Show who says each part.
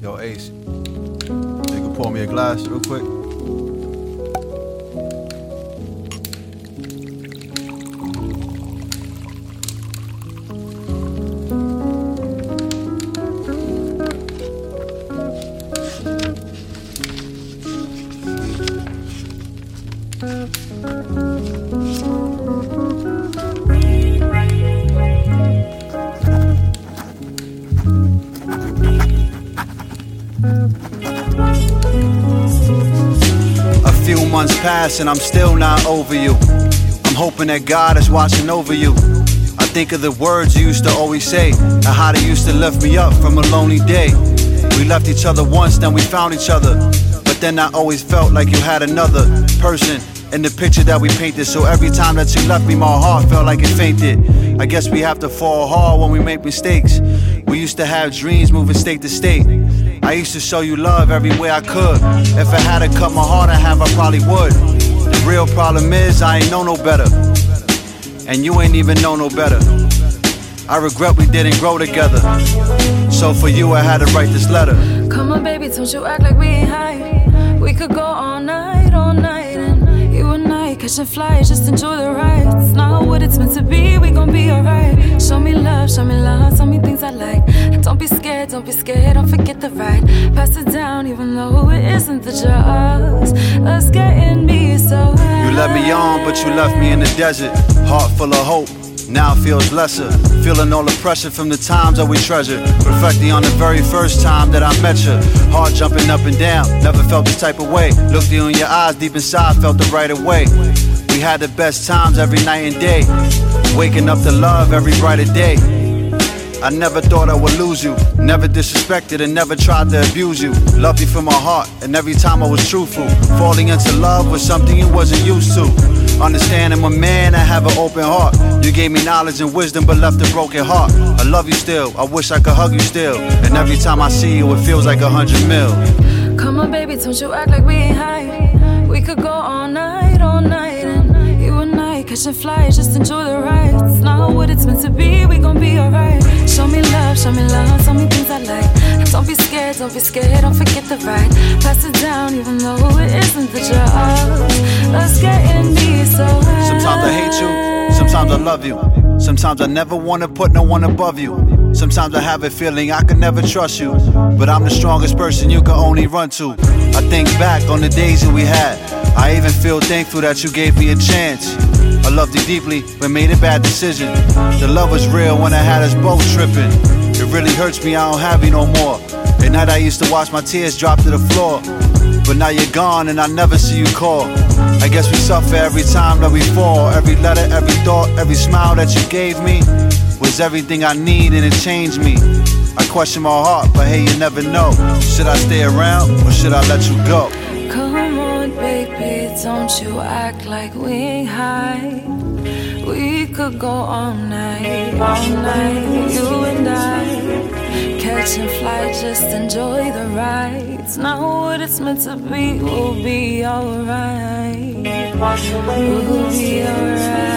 Speaker 1: Yo, Ace, you can pour me a glass real quick. A few months pass and I'm still not over you. I'm hoping that God is watching over you. I think of the words you used to always say, and how they used to lift me up from a lonely day. We left each other once, then we found each other. But then I always felt like you had another person in the picture that we painted. So every time that you left me, my heart felt like it fainted. I guess we have to fall hard when we make mistakes. We used to have dreams moving state to state. I used to show you love every way I could. If I had to cut my heart in have, I probably would. The real problem is I ain't know no better. And you ain't even know no better. I regret we didn't grow together. So for you, I had to write this letter.
Speaker 2: Come on, baby, don't you act like we ain't high. We could go all night, all night, and you and I catching flights, just enjoy the ride. It's not what it's meant to be. We gon' be alright. Show me love, show me love, tell me things I like. Don't be scared, don't be scared, don't forget the ride. Pass it down, even though it isn't the drugs. That's getting me so high.
Speaker 1: You let me on, but you left me in the desert. Heart full of hope. Now feels lesser. Feeling all the pressure from the times that we treasure. Reflecting on the very first time that I met you. Heart jumping up and down. Never felt this type of way. Looked you in your eyes deep inside, felt it right away. We had the best times every night and day. Waking up to love every brighter day. I never thought I would lose you. Never disrespected and never tried to abuse you. Loved you from my heart, and every time I was truthful. Falling into love was something you wasn't used to. Understand I'm a man, I have an open heart. You gave me knowledge and wisdom, but left a broken heart. I love you still, I wish I could hug you still. And every time I see you, it feels like a hundred mil.
Speaker 2: Come on, baby, don't you act like we ain't high. We could go all night, all night, and you and I catching flights, just enjoy the ride. It's not what it's meant to be. We gon' be alright. Don't be scared, don't forget the ride. Pass it down, even though it isn't the drugs. That's getting me so high.
Speaker 1: Sometimes I hate you, sometimes I love you. Sometimes I never wanna put no one above you. Sometimes I have a feeling I can never trust you. But I'm the strongest person you can only run to. I think back on the days that we had. I even feel thankful that you gave me a chance. I loved you deeply, but made a bad decision. The love was real when I had us both tripping. It really hurts me, I don't have you no more. At night I used to watch my tears drop to the floor. But now you're gone and I never see you call. I guess we suffer every time that we fall. Every letter, every thought, every smile that you gave me was everything I need and it changed me. I question my heart, but hey, you never know. Should I stay around or should I let you go?
Speaker 2: Come on, baby, don't you act like we ain't high. We could go all night, all night, you and I. Catching just enjoy the ride. Not what it's meant to be, we'll be alright. We'll be alright.